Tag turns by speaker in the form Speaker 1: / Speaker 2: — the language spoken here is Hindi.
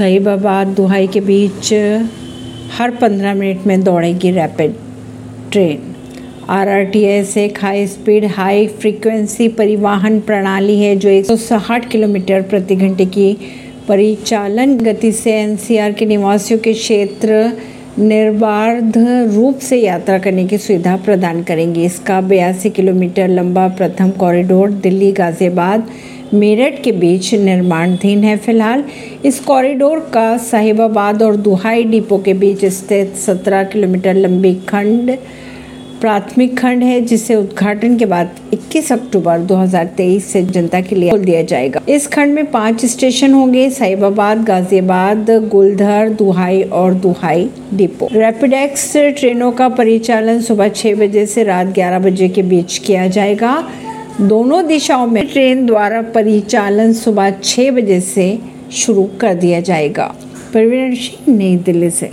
Speaker 1: साहिबाबाद दुहाई के बीच हर पंद्रह मिनट में दौड़ेगी रैपिड ट्रेन। आरआरटीएस एक हाई स्पीड हाई फ्रीक्वेंसी परिवहन प्रणाली है जो एक किलोमीटर प्रति घंटे की परिचालन गति से एनसीआर के निवासियों के क्षेत्र निर्बाध रूप से यात्रा करने की सुविधा प्रदान करेंगी। इसका बयासी किलोमीटर लंबा प्रथम कॉरिडोर दिल्ली गाजियाबाद मेरठ के बीच निर्माणाधीन है फ़िलहाल। इस कॉरिडोर का साहिबाबाद और दुहाई डिपो के बीच स्थित 17 किलोमीटर लंबी खंड, प्राथमिक खंड है, जिसे उद्घाटन के बाद 21 अक्टूबर 2023 से जनता के लिए खोल दिया जाएगा। इस खंड में पाँच स्टेशन होंगे, साहिबाबाद, गाजियाबाद, गुलधर, दुहाई और दुहाई डिपो। रैपिडेक्स ट्रेनों का परिचालन सुबह छह बजे से रात ग्यारह बजे के बीच किया जाएगा। दोनों दिशाओं में ट्रेन द्वारा परिचालन सुबह छः बजे से शुरू कर दिया जाएगा। परवीन सिंह, नई दिल्ली से।